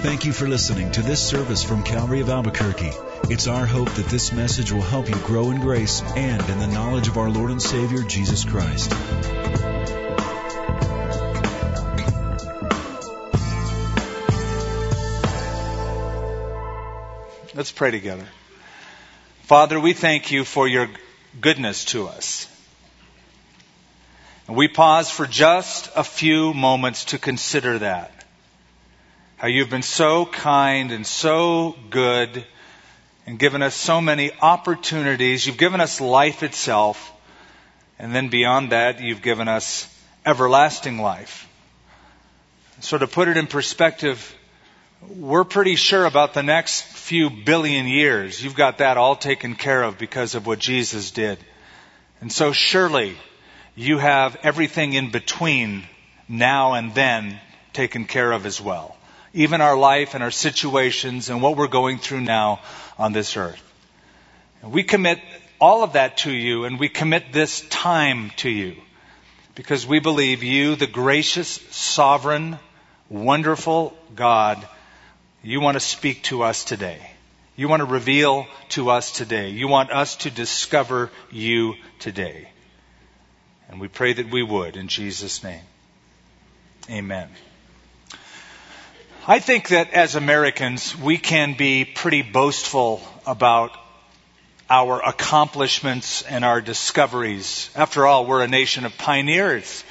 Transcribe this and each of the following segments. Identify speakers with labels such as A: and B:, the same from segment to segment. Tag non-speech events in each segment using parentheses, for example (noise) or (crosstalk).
A: Thank you for listening to this service from Calvary of Albuquerque. It's our hope that this message will help you grow in grace and in the knowledge of our Lord and Savior, Jesus Christ.
B: Let's pray together. Father, we thank you for your goodness to us. And we pause for just a few moments to consider that. How you've been so kind and so good and given us so many opportunities. You've given us life itself. And then beyond that, you've given us everlasting life. So to put it in perspective, we're pretty sure about the next few billion years. You've got that all taken care of because of what Jesus did. And so surely you have everything in between now and then taken care of as well. Even our life and our situations and what we're going through now on this earth. And we commit all of that to you and we commit this time to you because we believe you, the gracious, sovereign, wonderful God, you want to speak to us today. You want to reveal to us today. You want us to discover you today. And we pray that we would in Jesus' name. Amen. I think that as Americans, we can be pretty boastful about our accomplishments and our discoveries. After all, we're a nation of pioneers.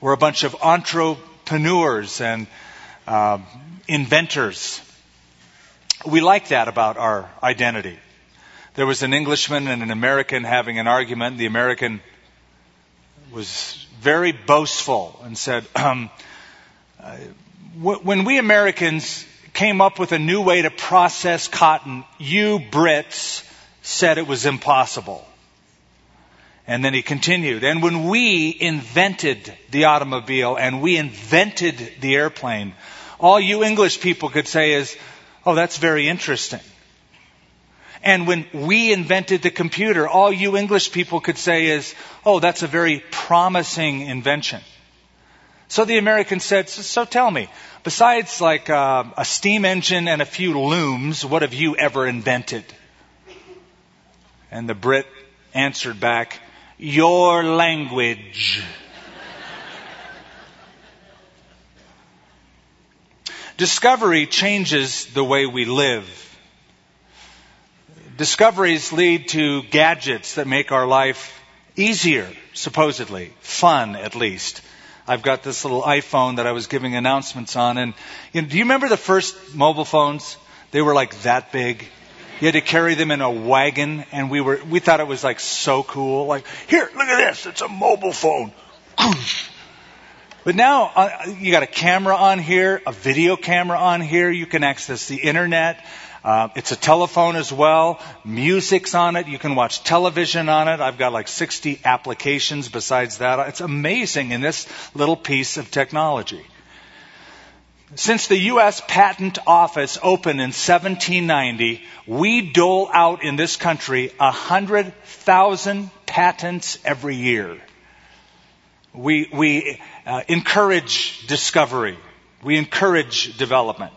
B: We're a bunch of entrepreneurs and uh, inventors we like that about our identity. There was an Englishman and an American having an argument. The American was very boastful and said, (clears throat) um, when we Americans came up with a new way to process cotton, you Brits said it was impossible. And then he continued, and when we invented the automobile and we invented the airplane, all you English people could say is, Oh, that's very interesting. And when we invented the computer, all you English people could say is, oh, that's a very promising invention. So the American said, so tell me, besides like uh, a steam engine and a few looms, what have you ever invented? And the Brit answered back, your language. Discovery changes the way we live. Discoveries lead to gadgets that make our life easier, supposedly, fun at least. I've got this little iPhone that I was giving announcements on, and you know, do you remember the first mobile phones? They were like that big. You had to carry them in a wagon, and we were we thought it was like so cool. Like, here, look at this, it's a mobile phone. (clears throat) But now uh, you got a camera on here, a video camera on here. You can access the internet. Uh, it's a telephone as well. Music's on it. You can watch television on it. I've got like 60 applications besides that. It's amazing in this little piece of technology. Since the U.S. Patent Office opened in 1790, we dole out in this country 100,000 patents every year. We, we uh, encourage discovery. We encourage development.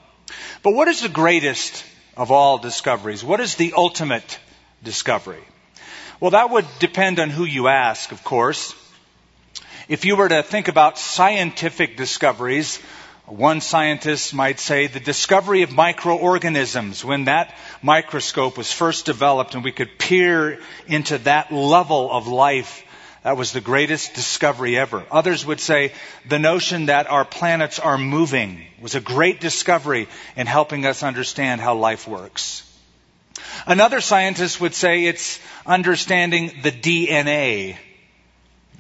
B: But what is the greatest of all discoveries? What is the ultimate discovery? Well, that would depend on who you ask, of course. If you were to think about scientific discoveries, one scientist might say the discovery of microorganisms, when that microscope was first developed and we could peer into that level of life that was the greatest discovery ever. Others would say the notion that our planets are moving was a great discovery in helping us understand how life works. Another scientist would say it's understanding the DNA.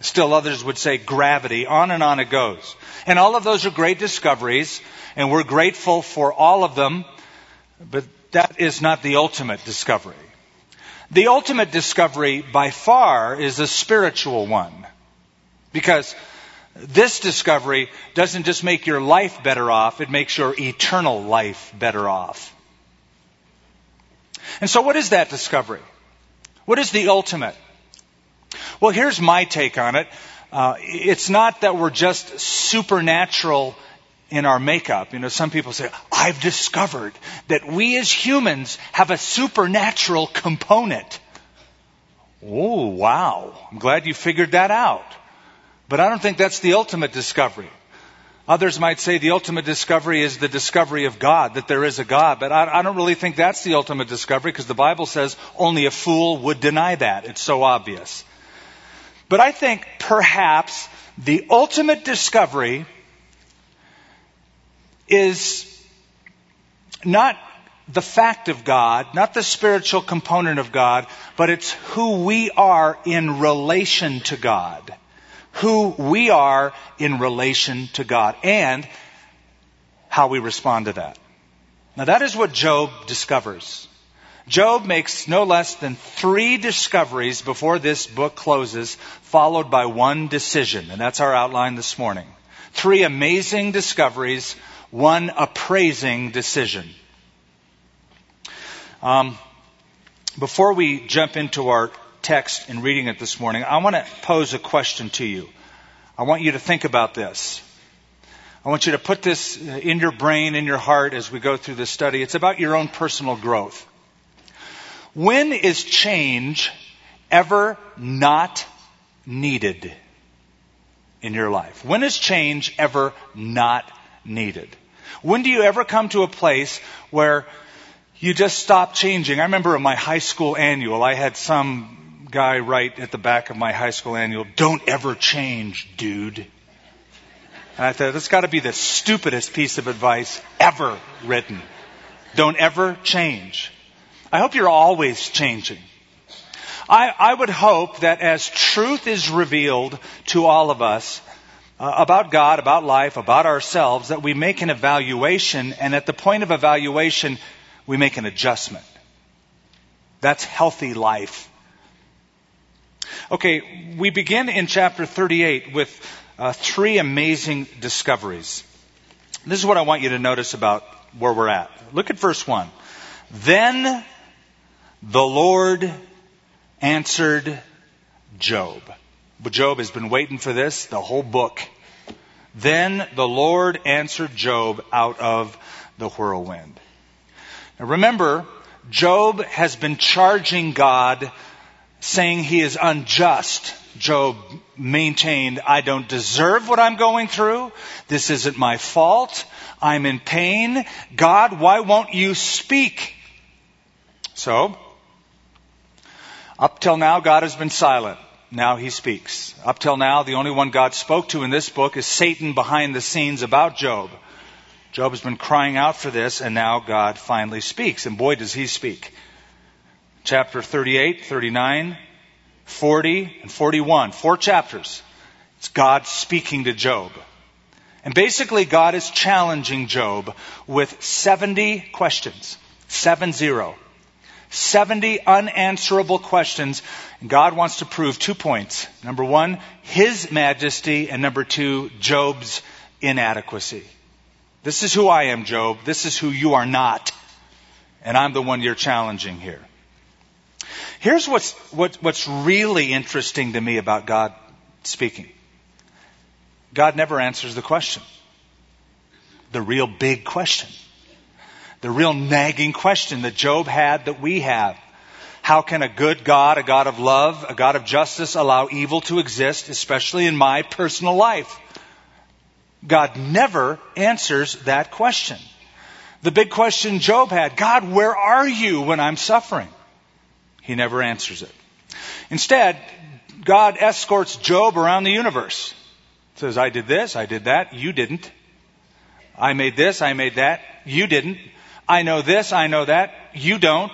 B: Still others would say gravity. On and on it goes. And all of those are great discoveries, and we're grateful for all of them, but that is not the ultimate discovery. The ultimate discovery by far is a spiritual one. Because this discovery doesn't just make your life better off, it makes your eternal life better off. And so what is that discovery? What is the ultimate? Well, here's my take on it. Uh, it's not that we're just supernatural in our makeup. You know, some people say, I've discovered that we as humans have a supernatural component. Oh, wow. I'm glad you figured that out. But I don't think that's the ultimate discovery. Others might say the ultimate discovery is the discovery of God, that there is a God. But I, I don't really think that's the ultimate discovery because the Bible says only a fool would deny that. It's so obvious. But I think perhaps the ultimate discovery is not the fact of God, not the spiritual component of God, but it's who we are in relation to God. Who we are in relation to God and how we respond to that. Now that is what Job discovers. Job makes no less than three discoveries before this book closes, followed by one decision. And that's our outline this morning. Three amazing discoveries, one appraising decision. Um, before we jump into our text and reading it this morning, I want to pose a question to you. I want you to think about this. I want you to put this in your brain, in your heart as we go through this study. It's about your own personal growth. When is change ever not needed in your life? When is change ever not needed? When do you ever come to a place where you just stop changing. I remember in my high school annual, I had some guy write at the back of my high school annual, don't ever change, dude. And I thought, that's got to be the stupidest piece of advice ever written. Don't ever change. I hope you're always changing. I, I would hope that as truth is revealed to all of us, uh, about God, about life, about ourselves, that we make an evaluation, and at the point of evaluation, we make an adjustment. That's healthy life. Okay, we begin in chapter 38 with uh, three amazing discoveries. This is what I want you to notice about where we're at. Look at verse 1. Then the Lord answered Job. Job has been waiting for this the whole book. Then the Lord answered Job out of the whirlwind. Now remember, Job has been charging God saying he is unjust. Job maintained, I don't deserve what I'm going through. This isn't my fault. I'm in pain. God, why won't you speak? So, up till now, God has been silent. Now he speaks. Up till now, the only one God spoke to in this book is Satan behind the scenes about Job. Job has been crying out for this, and now God finally speaks. And boy, does he speak. Chapter 38, 39, 40, and 41. Four chapters. It's God speaking to Job. And basically, God is challenging Job with 70 questions. 7 0. 70 unanswerable questions. God wants to prove two points. Number one, His majesty, and number two, Job's inadequacy. This is who I am, Job. This is who you are not. And I'm the one you're challenging here. Here's what's, what, what's really interesting to me about God speaking. God never answers the question. The real big question. The real nagging question that Job had that we have. How can a good God, a God of love, a God of justice allow evil to exist, especially in my personal life? God never answers that question. The big question Job had, God, where are you when I'm suffering? He never answers it. Instead, God escorts Job around the universe. Says, I did this, I did that, you didn't. I made this, I made that, you didn't. I know this, I know that, you don't.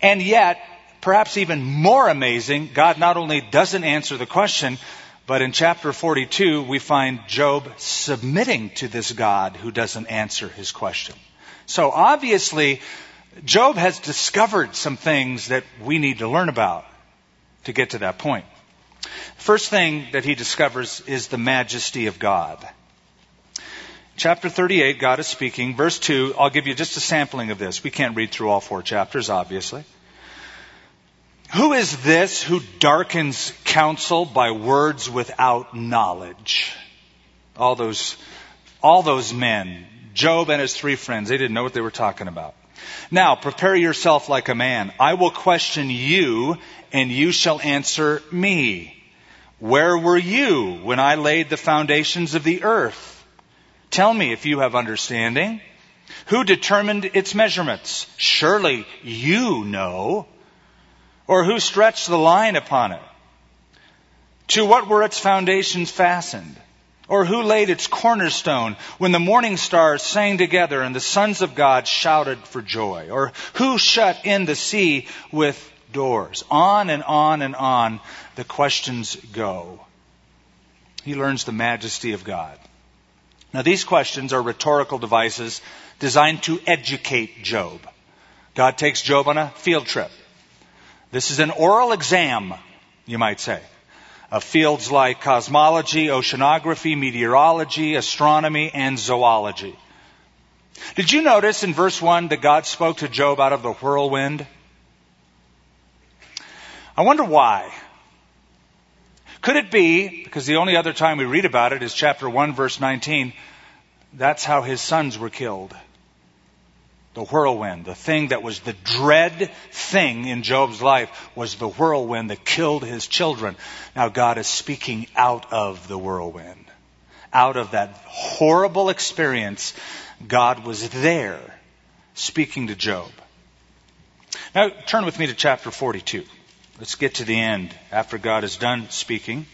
B: And yet, perhaps even more amazing, God not only doesn't answer the question, but in chapter 42, we find Job submitting to this God who doesn't answer his question. So obviously, Job has discovered some things that we need to learn about to get to that point. First thing that he discovers is the majesty of God. Chapter 38, God is speaking. Verse 2, I'll give you just a sampling of this. We can't read through all four chapters, obviously. Who is this who darkens counsel by words without knowledge? All those, all those men, Job and his three friends, they didn't know what they were talking about. Now, prepare yourself like a man. I will question you, and you shall answer me. Where were you when I laid the foundations of the earth? Tell me if you have understanding. Who determined its measurements? Surely you know. Or who stretched the line upon it? To what were its foundations fastened? Or who laid its cornerstone when the morning stars sang together and the sons of God shouted for joy? Or who shut in the sea with doors? On and on and on the questions go. He learns the majesty of God. Now these questions are rhetorical devices designed to educate Job. God takes Job on a field trip. This is an oral exam, you might say, of fields like cosmology, oceanography, meteorology, astronomy, and zoology. Did you notice in verse 1 that God spoke to Job out of the whirlwind? I wonder why. Could it be, because the only other time we read about it is chapter 1, verse 19, that's how his sons were killed? the whirlwind, the thing that was the dread thing in Job's life was the whirlwind that killed his children. Now God is speaking out of the whirlwind. Out of that horrible experience, God was there speaking to Job. Now turn with me to chapter 42. Let's get to the end. After God is done speaking,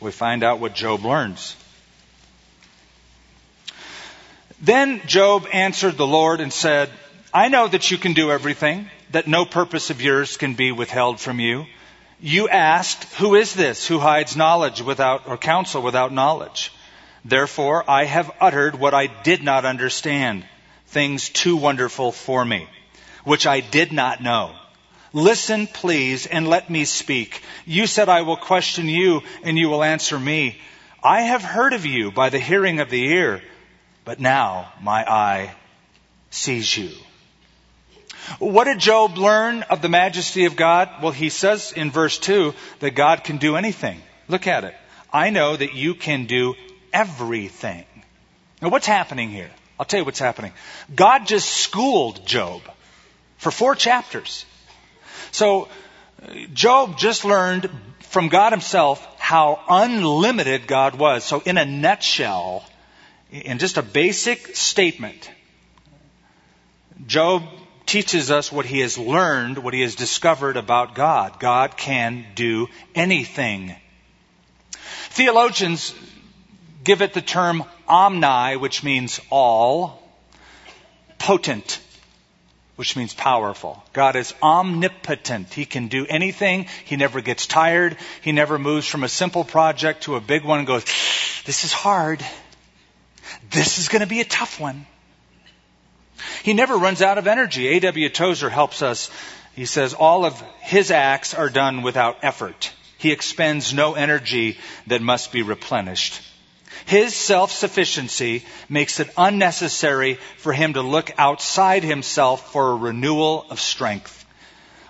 B: we find out what Job learns. Then Job answered the Lord and said, I know that you can do everything, that no purpose of yours can be withheld from you. You asked, Who is this who hides knowledge without, or counsel without knowledge? Therefore, I have uttered what I did not understand, things too wonderful for me, which I did not know. Listen, please, and let me speak. You said, I will question you, and you will answer me. I have heard of you by the hearing of the ear but now my eye sees you. What did Job learn of the majesty of God? Well, he says in verse 2 that God can do anything. Look at it. I know that you can do everything. Now, what's happening here? I'll tell you what's happening. God just schooled Job for four chapters. So, uh, Job just learned from God himself how unlimited God was. So, in a nutshell, in just a basic statement, Job teaches us what he has learned, what he has discovered about God. God can do anything. Theologians give it the term omni, which means all, potent, which means powerful. God is omnipotent. He can do anything. He never gets tired. He never moves from a simple project to a big one and goes, this is hard. This is going to be a tough one. He never runs out of energy. A.W. Tozer helps us. He says all of his acts are done without effort. He expends no energy that must be replenished. His self-sufficiency makes it unnecessary for him to look outside himself for a renewal of strength.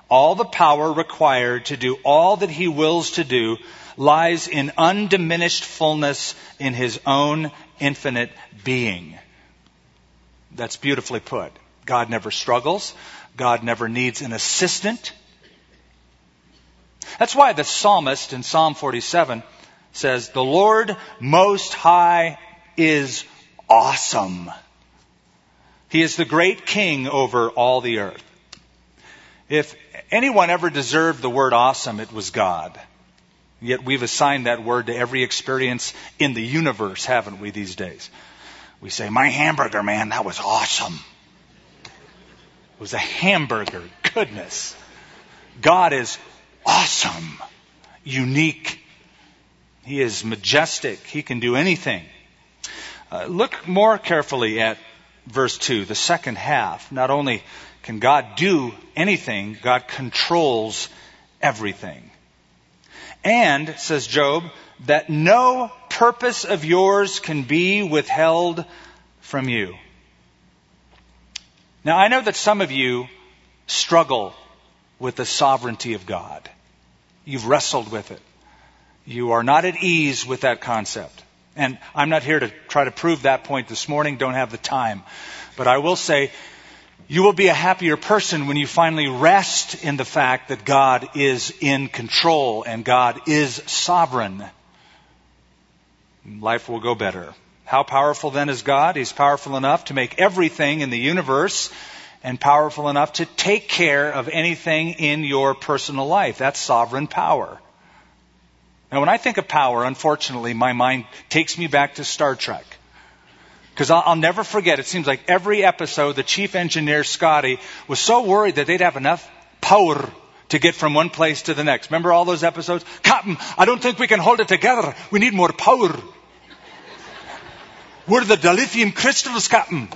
B: All the power required to do all that he wills to do lies in undiminished fullness in his own infinite being. That's beautifully put. God never struggles. God never needs an assistant. That's why the psalmist in Psalm 47 says, The Lord Most High is awesome. He is the great king over all the earth. If anyone ever deserved the word awesome, it was God. Yet we've assigned that word to every experience in the universe, haven't we, these days? We say, My hamburger, man, that was awesome. It was a hamburger. Goodness. God is awesome, unique. He is majestic. He can do anything. Uh, look more carefully at verse 2, the second half. Not only can God do anything, God controls everything. And, says Job, that no purpose of yours can be withheld from you. Now, I know that some of you struggle with the sovereignty of God. You've wrestled with it. You are not at ease with that concept. And I'm not here to try to prove that point this morning, don't have the time. But I will say, you will be a happier person when you finally rest in the fact that God is in control and God is sovereign. Life will go better. How powerful then is God? He's powerful enough to make everything in the universe and powerful enough to take care of anything in your personal life. That's sovereign power. Now, when I think of power, unfortunately, my mind takes me back to Star Trek. Because I'll, I'll, never forget, it seems like every episode, the chief engineer, Scotty, was so worried that they'd have enough power to get from one place to the next. Remember all those episodes? Captain, I don't think we can hold it together. We need more power. We're the dilithium crystals, Captain.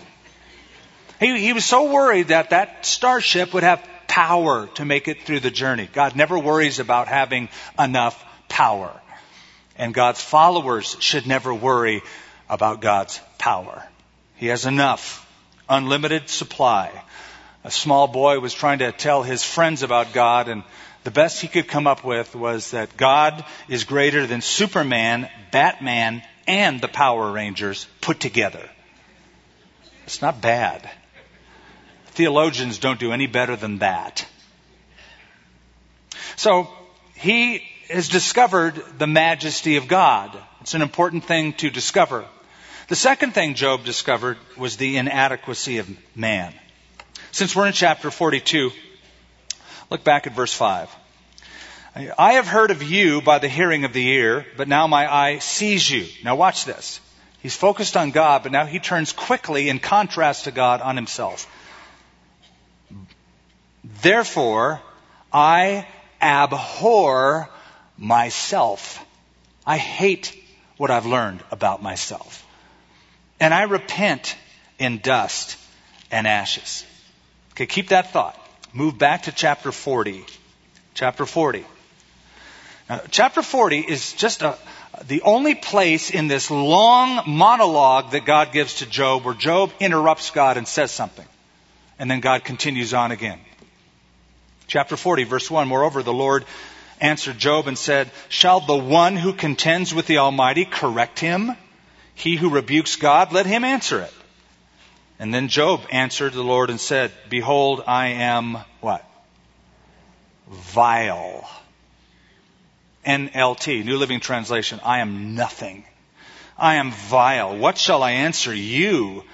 B: He, he was so worried that that starship would have power to make it through the journey. God never worries about having enough power. And God's followers should never worry about God's power. He has enough, unlimited supply. A small boy was trying to tell his friends about God, and the best he could come up with was that God is greater than Superman, Batman, and the Power Rangers put together. It's not bad. Theologians don't do any better than that. So, he has discovered the majesty of God. It's an important thing to discover. The second thing Job discovered was the inadequacy of man. Since we're in chapter 42, look back at verse 5. I have heard of you by the hearing of the ear, but now my eye sees you. Now watch this. He's focused on God, but now he turns quickly in contrast to God on himself. Therefore, I abhor myself. I hate what I've learned about myself. And I repent in dust and ashes. Okay, keep that thought. Move back to chapter 40. Chapter 40. Now, chapter 40 is just a, the only place in this long monologue that God gives to Job where Job interrupts God and says something. And then God continues on again. Chapter 40, verse 1. Moreover, the Lord answered Job and said, Shall the one who contends with the Almighty correct him? He who rebukes God, let him answer it. And then Job answered the Lord and said, Behold, I am what? Vile. NLT, New Living Translation, I am nothing. I am vile. What shall I answer you?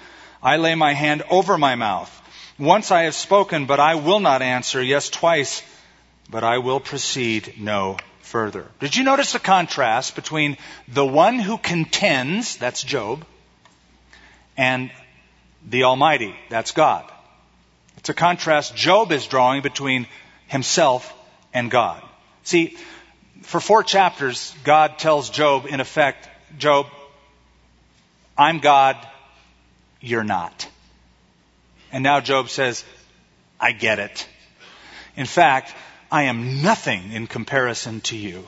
B: I lay my hand over my mouth. Once I have spoken, but I will not answer. Yes, twice, but I will proceed no further. Did you notice the contrast between the one who contends, that's Job, and the Almighty, that's God? It's a contrast Job is drawing between himself and God. See, for four chapters, God tells Job, in effect, Job, I'm God, you're not. And now Job says, I get it. In fact, I am nothing in comparison to you.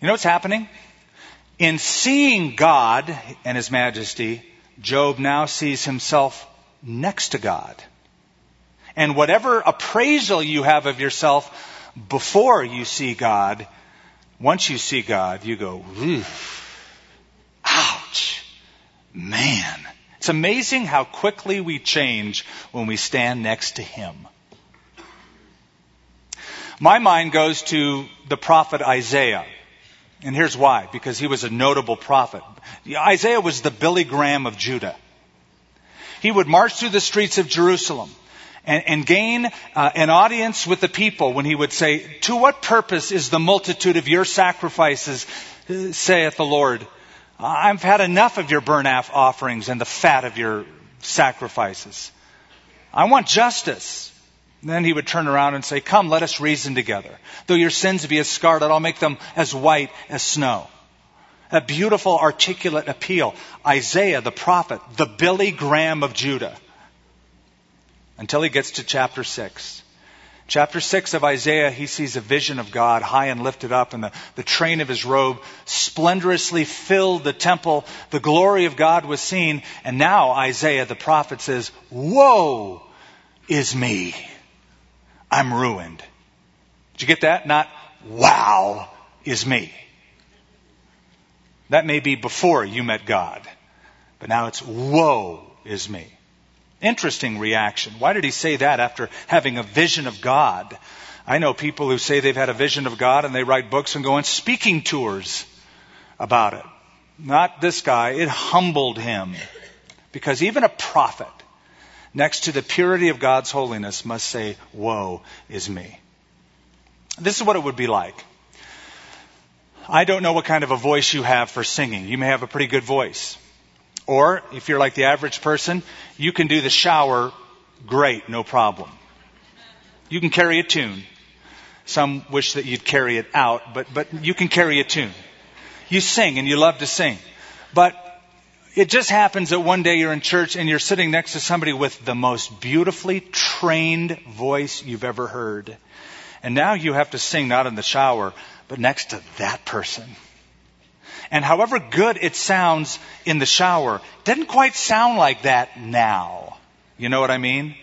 B: You know what's happening? In seeing God and His majesty, Job now sees himself next to God. And whatever appraisal you have of yourself before you see God, once you see God, you go, ouch, man. It's amazing how quickly we change when we stand next to Him. My mind goes to the prophet Isaiah. And here's why. Because he was a notable prophet. Isaiah was the Billy Graham of Judah. He would march through the streets of Jerusalem and, and gain uh, an audience with the people when he would say, To what purpose is the multitude of your sacrifices, saith the Lord? I've had enough of your burnt offerings and the fat of your sacrifices. I want justice. And then he would turn around and say, Come, let us reason together. Though your sins be as scarlet, I'll make them as white as snow. A beautiful, articulate appeal. Isaiah, the prophet, the Billy Graham of Judah until he gets to chapter 6. Chapter 6 of Isaiah, he sees a vision of God high and lifted up, and the, the train of his robe splendorously filled the temple. The glory of God was seen, and now Isaiah the prophet says, Woe is me. I'm ruined. Did you get that? Not, wow is me. That may be before you met God. But now it's woe is me. Interesting reaction. Why did he say that after having a vision of God? I know people who say they've had a vision of God and they write books and go on speaking tours about it. Not this guy. It humbled him. Because even a prophet, next to the purity of God's holiness, must say, Woe is me. This is what it would be like. I don't know what kind of a voice you have for singing. You may have a pretty good voice. Or, if you're like the average person, you can do the shower great, no problem. You can carry a tune. Some wish that you'd carry it out, but, but you can carry a tune. You sing and you love to sing. But it just happens that one day you're in church and you're sitting next to somebody with the most beautifully trained voice you've ever heard. And now you have to sing not in the shower, but next to that person. And however good it sounds in the shower, doesn't quite sound like that now. You know what I mean?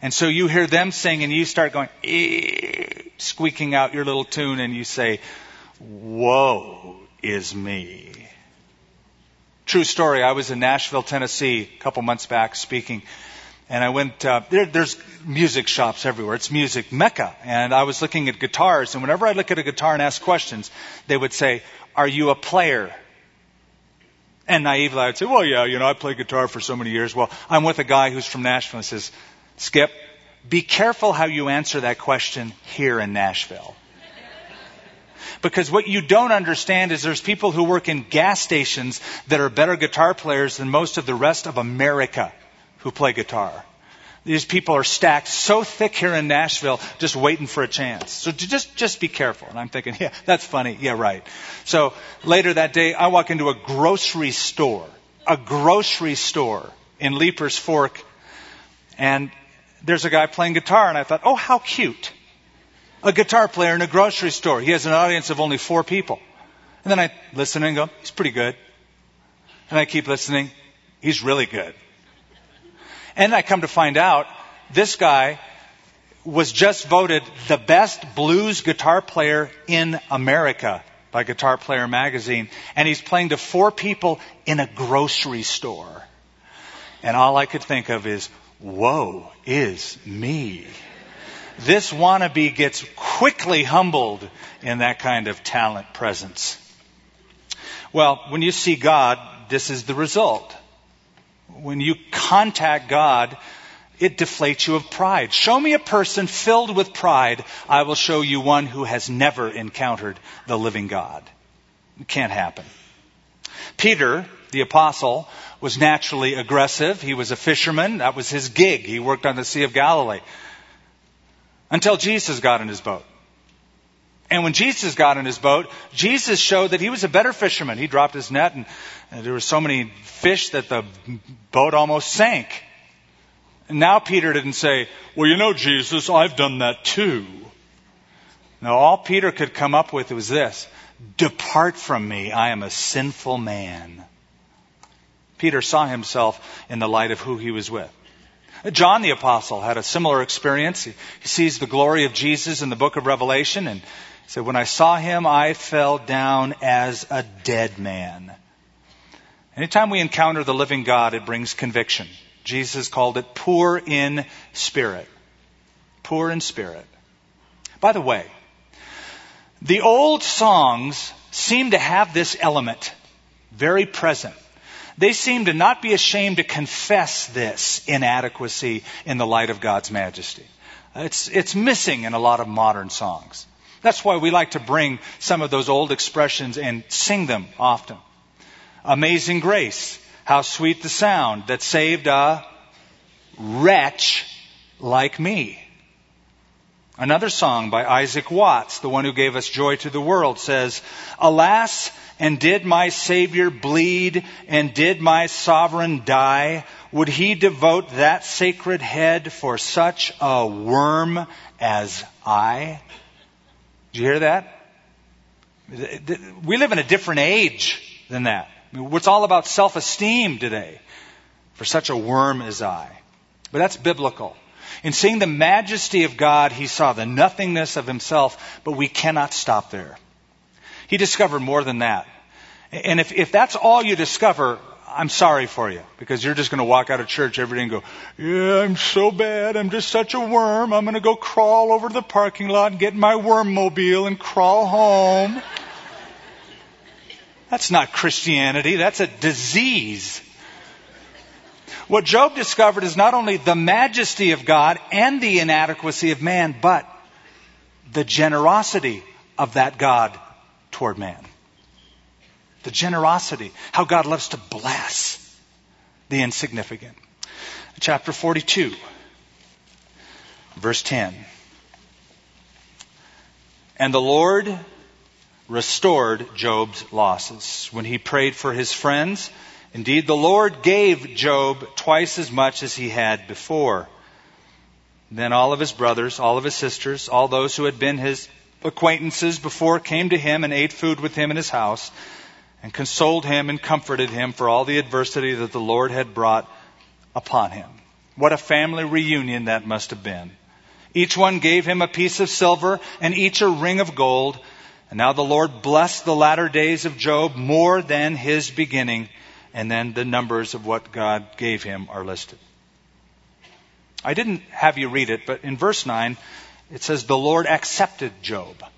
B: And so you hear them sing and you start going, squeaking out your little tune and you say, woe is me. True story. I was in Nashville, Tennessee a couple months back speaking and I went, uh, there, there's music shops everywhere. It's music mecca. And I was looking at guitars, and whenever I look at a guitar and ask questions, they would say, Are you a player? And naively, I would say, Well, yeah, you know, I played guitar for so many years. Well, I'm with a guy who's from Nashville and says, Skip, be careful how you answer that question here in Nashville. Because what you don't understand is there's people who work in gas stations that are better guitar players than most of the rest of America who play guitar. These people are stacked so thick here in Nashville, just waiting for a chance. So just, just be careful. And I'm thinking, (laughs) yeah, that's funny. Yeah, right. So later that day, I walk into a grocery store, a grocery store in Leiper's Fork, and there's a guy playing guitar, and I thought, oh, how cute. A guitar player in a grocery store. He has an audience of only four people. And then I listen and go, he's pretty good. And I keep listening. He's really good. And I come to find out this guy was just voted the best blues guitar player in America by Guitar Player magazine. And he's playing to four people in a grocery store. And all I could think of is, woe is me. This wannabe gets quickly humbled in that kind of talent presence. Well, when you see God, this is the result when you contact God, it deflates you of pride. Show me a person filled with pride. I will show you one who has never encountered the living God. It can't happen. Peter, the apostle, was naturally aggressive. He was a fisherman. That was his gig. He worked on the Sea of Galilee. Until Jesus got in his boat. And when Jesus got in his boat, Jesus showed that he was a better fisherman. He dropped his net and, and there were so many fish that the boat almost sank. And now Peter didn't say, well, you know, Jesus, I've done that too. No, all Peter could come up with was this. Depart from me. I am a sinful man. Peter saw himself in the light of who he was with. John the apostle had a similar experience. He, sees the glory of Jesus in the book of Revelation and said, When I saw him, I fell down as a dead man. Anytime we encounter the living God, it brings conviction. Jesus called it poor in spirit. Poor in spirit. By the way, the old songs seem to have this element very present. They seem to not be ashamed to confess this inadequacy in the light of God's majesty. It's, it's missing in a lot of modern songs. That's why we like to bring some of those old expressions and sing them often. Amazing grace. How sweet the sound that saved a wretch like me. Another song by Isaac Watts, the one who gave us joy to the world, says, Alas, and did my Savior bleed, and did my sovereign die, would he devote that sacred head for such a worm as I? Did you hear that? We live in a different age than that. It's all about self-esteem today. For such a worm as I. But that's biblical. In seeing the majesty of God, he saw the nothingness of himself, but we cannot stop there. He discovered more than that. And if, if that's all you discover, I'm sorry for you because you're just going to walk out of church every day and go, yeah, I'm so bad. I'm just such a worm. I'm going to go crawl over to the parking lot and get my worm mobile and crawl home. That's not Christianity. That's a disease. What Job discovered is not only the majesty of God and the inadequacy of man, but the generosity of that God toward man. The generosity, how God loves to bless the insignificant. Chapter 42, verse 10. And the Lord restored Job's losses. When he prayed for his friends, indeed the Lord gave Job twice as much as he had before. Then all of his brothers, all of his sisters, all those who had been his acquaintances before came to him and ate food with him in his house and consoled him and comforted him for all the adversity that the Lord had brought upon him. What a family reunion that must have been. Each one gave him a piece of silver and each a ring of gold and now the Lord blessed the latter days of Job more than his beginning. And then the numbers of what God gave him are listed. I didn't have you read it, but in verse 9, it says, The Lord accepted Job. Isn't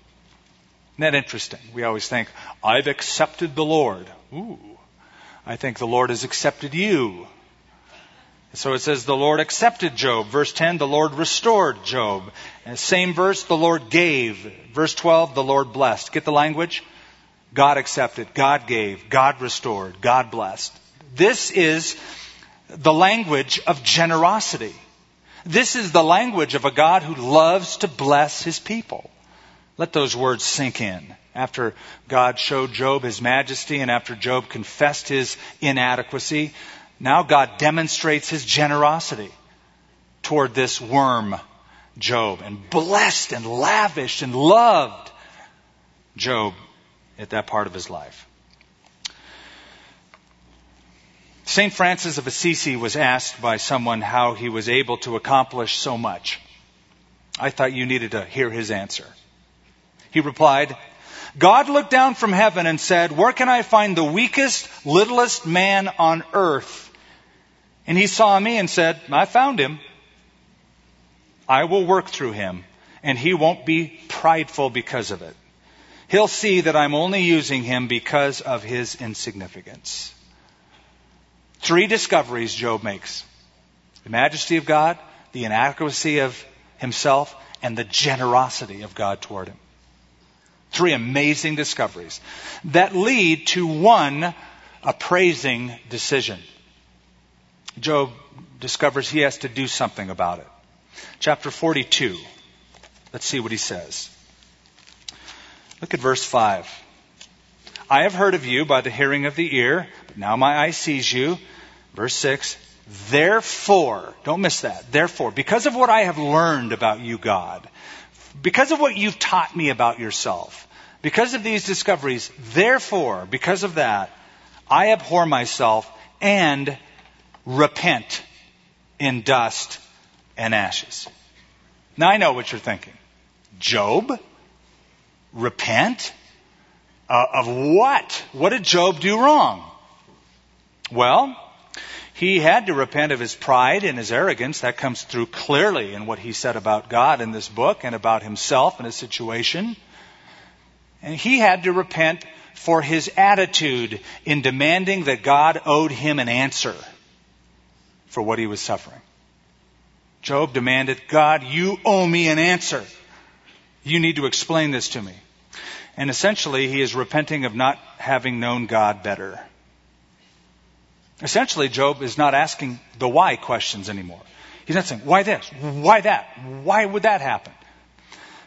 B: that interesting? We always think, I've accepted the Lord. Ooh. I think the Lord has accepted you. So it says the Lord accepted Job. Verse 10, the Lord restored Job. And same verse, the Lord gave. Verse 12, the Lord blessed. Get the language? God accepted, God gave, God restored, God blessed. This is the language of generosity. This is the language of a God who loves to bless his people. Let those words sink in. After God showed Job his majesty and after Job confessed his inadequacy, now God demonstrates his generosity toward this worm, Job, and blessed and lavished and loved Job at that part of his life. St. Francis of Assisi was asked by someone how he was able to accomplish so much. I thought you needed to hear his answer. He replied, God looked down from heaven and said, Where can I find the weakest, littlest man on earth? And he saw me and said, I found him. I will work through him, and he won't be prideful because of it. He'll see that I'm only using him because of his insignificance. Three discoveries Job makes the majesty of God, the inadequacy of himself, and the generosity of God toward him. Three amazing discoveries that lead to one appraising decision. Job discovers he has to do something about it. Chapter 42. Let's see what he says. Look at verse 5. I have heard of you by the hearing of the ear, but now my eye sees you. Verse 6. Therefore, don't miss that. Therefore, because of what I have learned about you, God, because of what you've taught me about yourself, because of these discoveries, therefore, because of that, I abhor myself and repent in dust and ashes. Now I know what you're thinking. Job? Repent? Uh, of what? What did Job do wrong? Well, he had to repent of his pride and his arrogance. That comes through clearly in what he said about God in this book and about himself and his situation. And he had to repent for his attitude in demanding that God owed him an answer for what he was suffering. Job demanded, God, you owe me an answer. You need to explain this to me. And essentially, he is repenting of not having known God better. Essentially, Job is not asking the why questions anymore. He's not saying, why this? Why that? Why would that happen?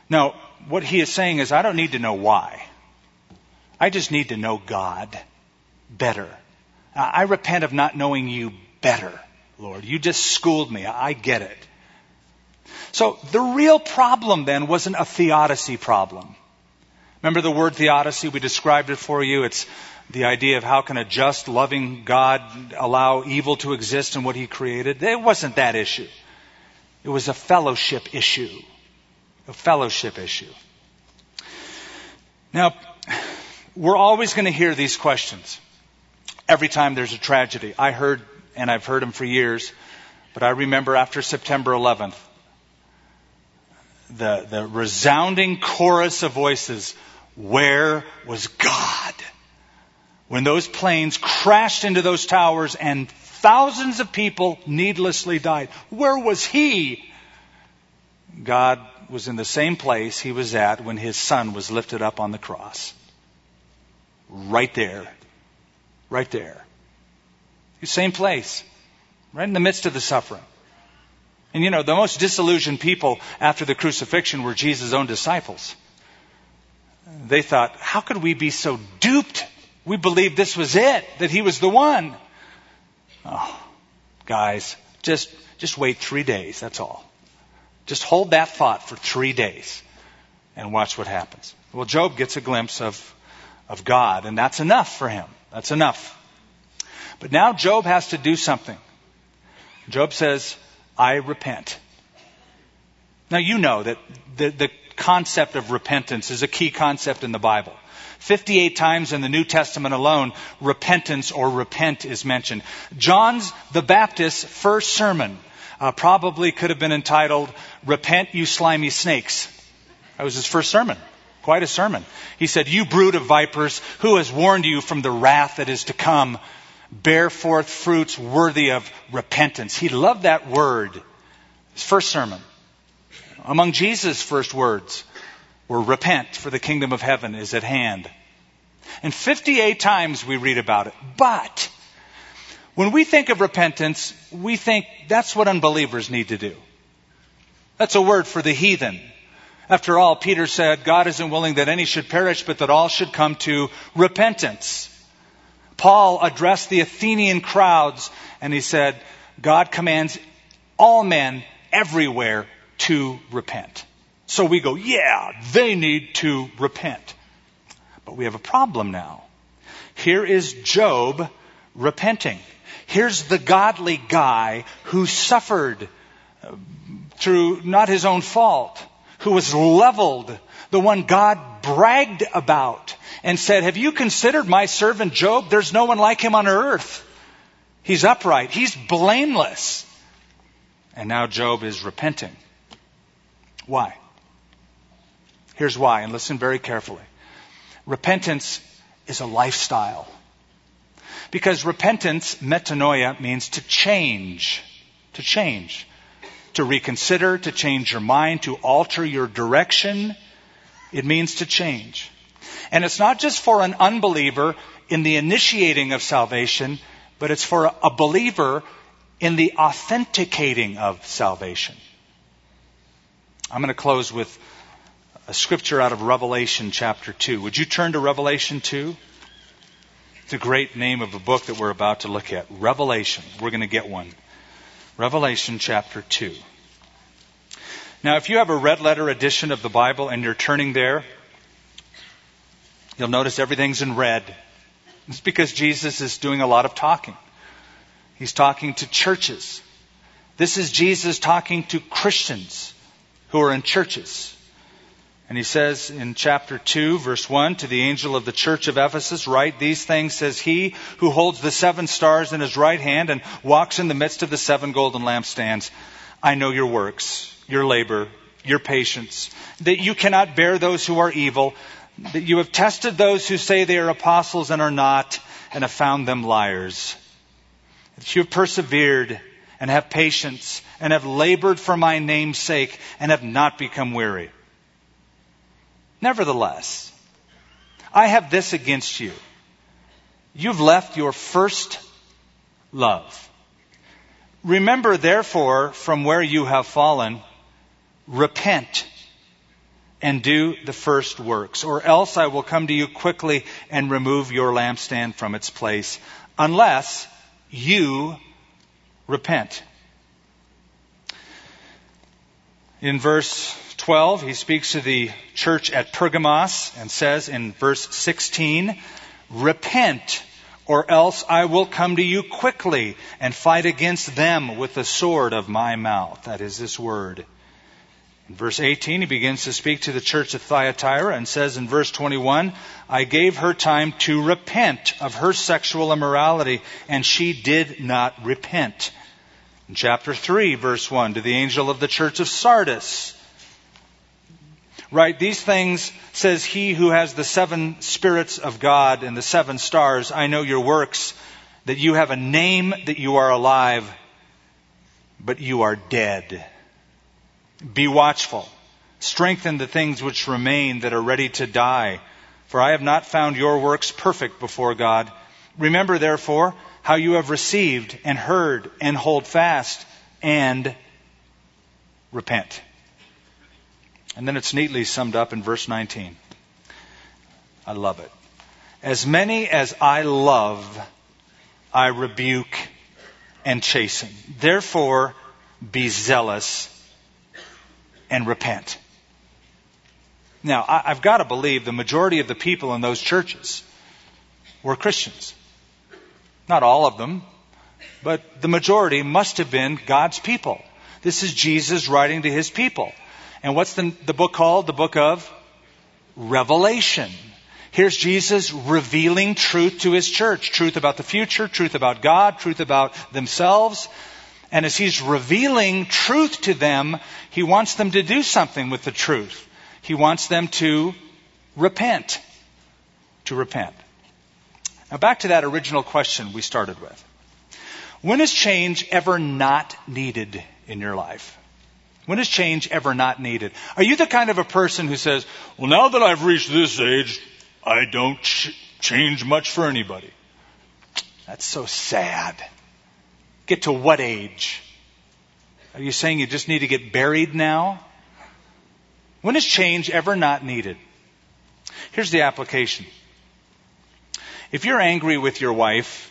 B: No, what he is saying is, I don't need to know why. I just need to know God better. I repent of not knowing you better. Lord. You just schooled me. I get it. So the real problem then wasn't a theodicy problem. Remember the word theodicy? We described it for you. It's the idea of how can a just, loving God allow evil to exist in what he created. It wasn't that issue. It was a fellowship issue. A fellowship issue. Now, we're always going to hear these questions every time there's a tragedy. I heard, and I've heard them for years, but I remember after September 11th, the, the resounding chorus of voices, where was God? When those planes crashed into those towers and thousands of people needlessly died, where was He? God was in the same place He was at when His Son was lifted up on the cross. Right there. Right there. The same place. Right in the midst of the suffering. And you know, the most disillusioned people after the crucifixion were Jesus' own disciples. They thought, how could we be so duped? We believed this was it, that he was the one. Oh, guys, just, just wait three days, that's all. Just hold that thought for three days and watch what happens. Well, Job gets a glimpse of, of God, and that's enough for him. That's enough. But now Job has to do something. Job says, I repent. Now you know that the, the concept of repentance is a key concept in the Bible. 58 times in the New Testament alone, repentance or repent is mentioned. John's the Baptist's first sermon uh, probably could have been entitled, Repent, you slimy snakes. That was his first sermon. Quite a sermon. He said, You brood of vipers, who has warned you from the wrath that is to come? Bear forth fruits worthy of repentance. He loved that word. His first sermon. Among Jesus' first words were repent for the kingdom of heaven is at hand. And 58 times we read about it. But when we think of repentance, we think that's what unbelievers need to do. That's a word for the heathen. After all, Peter said, God isn't willing that any should perish, but that all should come to repentance. Paul addressed the Athenian crowds and he said, God commands all men everywhere to repent. So we go, yeah, they need to repent. But we have a problem now. Here is Job repenting. Here's the godly guy who suffered uh, through not his own fault, who was leveled, the one God bragged about and said, Have you considered my servant Job? There's no one like him on earth. He's upright. He's blameless. And now Job is repenting. Why? Here's why, and listen very carefully. Repentance is a lifestyle. Because repentance, metanoia, means to change. To change. To reconsider, to change your mind, to alter your direction. It means to change. And it's not just for an unbeliever in the initiating of salvation, but it's for a believer in the authenticating of salvation. I'm going to close with a scripture out of Revelation chapter 2. Would you turn to Revelation 2? It's a great name of a book that we're about to look at. Revelation. We're going to get one. Revelation chapter 2. Now, if you have a red letter edition of the Bible and you're turning there, You'll notice everything's in red. It's because Jesus is doing a lot of talking. He's talking to churches. This is Jesus talking to Christians who are in churches. And he says in chapter 2, verse 1, to the angel of the church of Ephesus, write these things, says he who holds the seven stars in his right hand and walks in the midst of the seven golden lampstands. I know your works, your labor, your patience, that you cannot bear those who are evil, that you have tested those who say they are apostles and are not, and have found them liars. That you have persevered and have patience and have labored for my name's sake and have not become weary. Nevertheless, I have this against you. You've left your first love. Remember, therefore, from where you have fallen, repent and do the first works, or else I will come to you quickly and remove your lampstand from its place, unless you repent. In verse 12, he speaks to the church at Pergamos and says in verse 16, Repent, or else I will come to you quickly and fight against them with the sword of my mouth. That is this word. In verse 18, he begins to speak to the church of Thyatira and says in verse 21, I gave her time to repent of her sexual immorality, and she did not repent. In chapter 3, verse 1, to the angel of the church of Sardis, write? These things says he who has the seven spirits of God and the seven stars. I know your works, that you have a name, that you are alive, but you are dead. Be watchful. Strengthen the things which remain that are ready to die. For I have not found your works perfect before God. Remember therefore how you have received and heard and hold fast and repent. And then it's neatly summed up in verse 19. I love it. As many as I love, I rebuke and chasten. Therefore, be zealous and repent. Now, I've got to believe the majority of the people in those churches were Christians. Not all of them, but the majority must have been God's people. This is Jesus writing to his people. And what's the, the book called? The book of Revelation. Here's Jesus revealing truth to his church truth about the future, truth about God, truth about themselves. And as he's revealing truth to them, he wants them to do something with the truth. He wants them to repent. To repent. Now, back to that original question we started with. When is change ever not needed in your life? When is change ever not needed? Are you the kind of a person who says, well, now that I've reached this age, I don't ch- change much for anybody? That's so sad. Get to what age? Are you saying you just need to get buried now? When is change ever not needed? Here's the application. If you're angry with your wife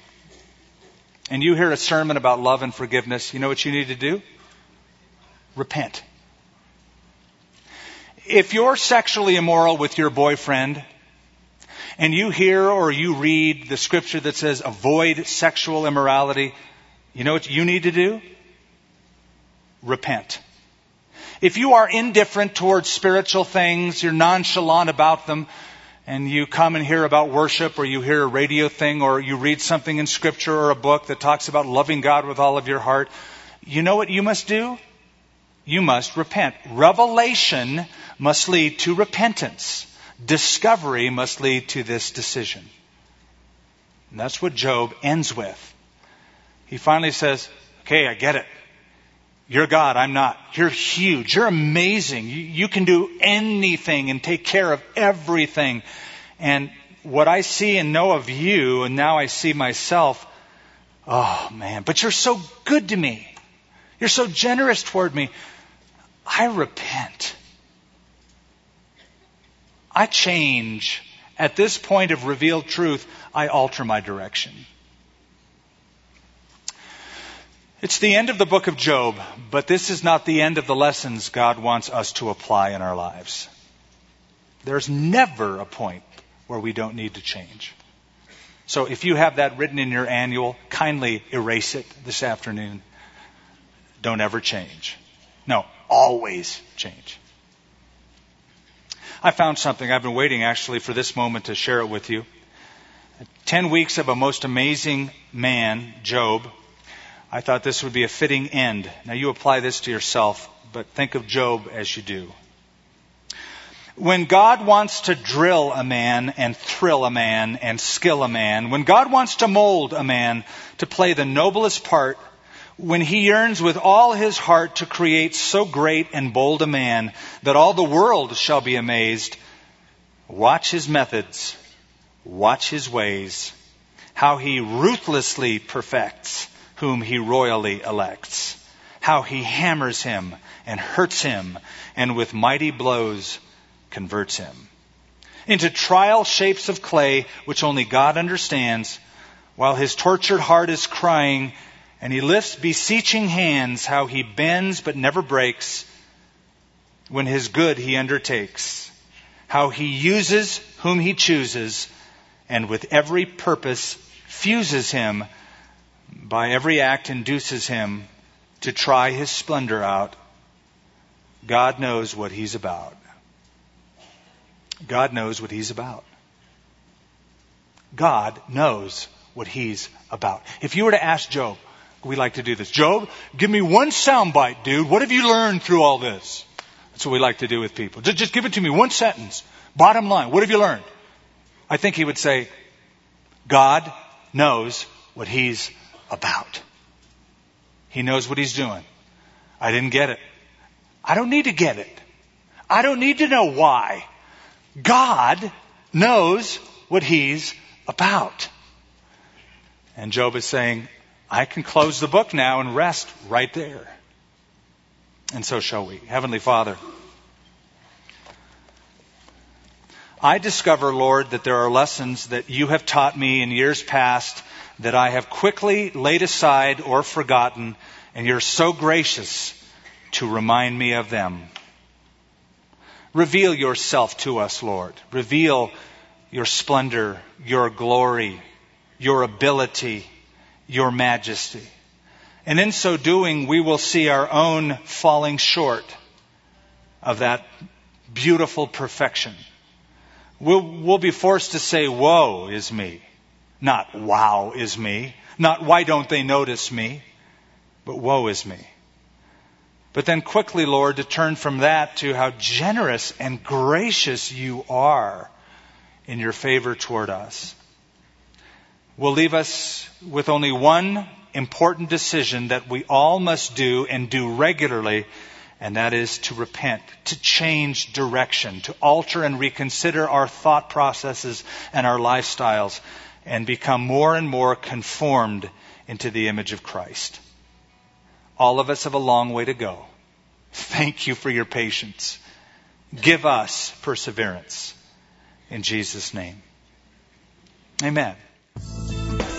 B: and you hear a sermon about love and forgiveness, you know what you need to do? repent. If you're sexually immoral with your boyfriend, and you hear or you read the scripture that says avoid sexual immorality, you know what you need to do? Repent. If you are indifferent towards spiritual things, you're nonchalant about them, and you come and hear about worship, or you hear a radio thing, or you read something in scripture or a book that talks about loving God with all of your heart, you know what you must do? you must repent. Revelation must lead to repentance. Discovery must lead to this decision. And that's what Job ends with. He finally says, Okay, I get it. You're God, I'm not. You're huge. You're amazing. You, you, can do anything and take care of everything. And what I see and know of you, and now I see myself, oh man, but you're so good to me. You're so generous toward me. I repent. I change. At this point of revealed truth, I alter my direction. It's the end of the book of Job, but this is not the end of the lessons God wants us to apply in our lives. There's never a point where we don't need to change. So if you have that written in your annual, kindly erase it this afternoon. Don't ever change. No, always change. I found something. I've been waiting actually for this moment to share it with you. Ten weeks of a most amazing man, Job. I thought this would be a fitting end. Now you apply this to yourself, but think of Job as you do. When God wants to drill a man and thrill a man and skill a man, when God wants to mold a man to play the noblest part when he yearns with all his heart to create so great and bold a man that all the world shall be amazed, watch his methods, watch his ways, how he ruthlessly perfects whom he royally elects, how he hammers him and hurts him and with mighty blows converts him into trial shapes of clay which only God understands, while his tortured heart is crying, and he lifts beseeching hands, how he bends but never breaks when his good he undertakes, how he uses whom he chooses, and with every purpose fuses him, by every act induces him to try his splendor out. God knows what he's about. God knows what he's about. God knows what he's about. If you were to ask Job, we like to do this. Job, give me one soundbite, dude. What have you learned through all this? That's what we like to do with people. Just, just give it to me, one sentence. Bottom line, what have you learned? I think he would say, God knows what he's about. He knows what he's doing. I didn't get it. I don't need to get it. I don't need to know why. God knows what he's about. And Job is saying, I can close the book now and rest right there. And so shall we. Heavenly Father, I discover, Lord, that there are lessons that you have taught me in years past that I have quickly laid aside or forgotten, and you're so gracious to remind me of them. Reveal yourself to us, Lord. Reveal your splendor, your glory, your ability, your majesty. And in so doing, we will see our own falling short of that beautiful perfection. We'll, we'll be forced to say, woe is me. Not wow is me. Not why don't they notice me. But woe is me. But then quickly, Lord, to turn from that to how generous and gracious you are in your favor toward us. Will leave us with only one important decision that we all must do and do regularly, and that is to repent, to change direction, to alter and reconsider our thought processes and our lifestyles, and become more and more conformed into the image of Christ. All of us have a long way to go. Thank you for your patience. Give us perseverance. In Jesus' name. Amen.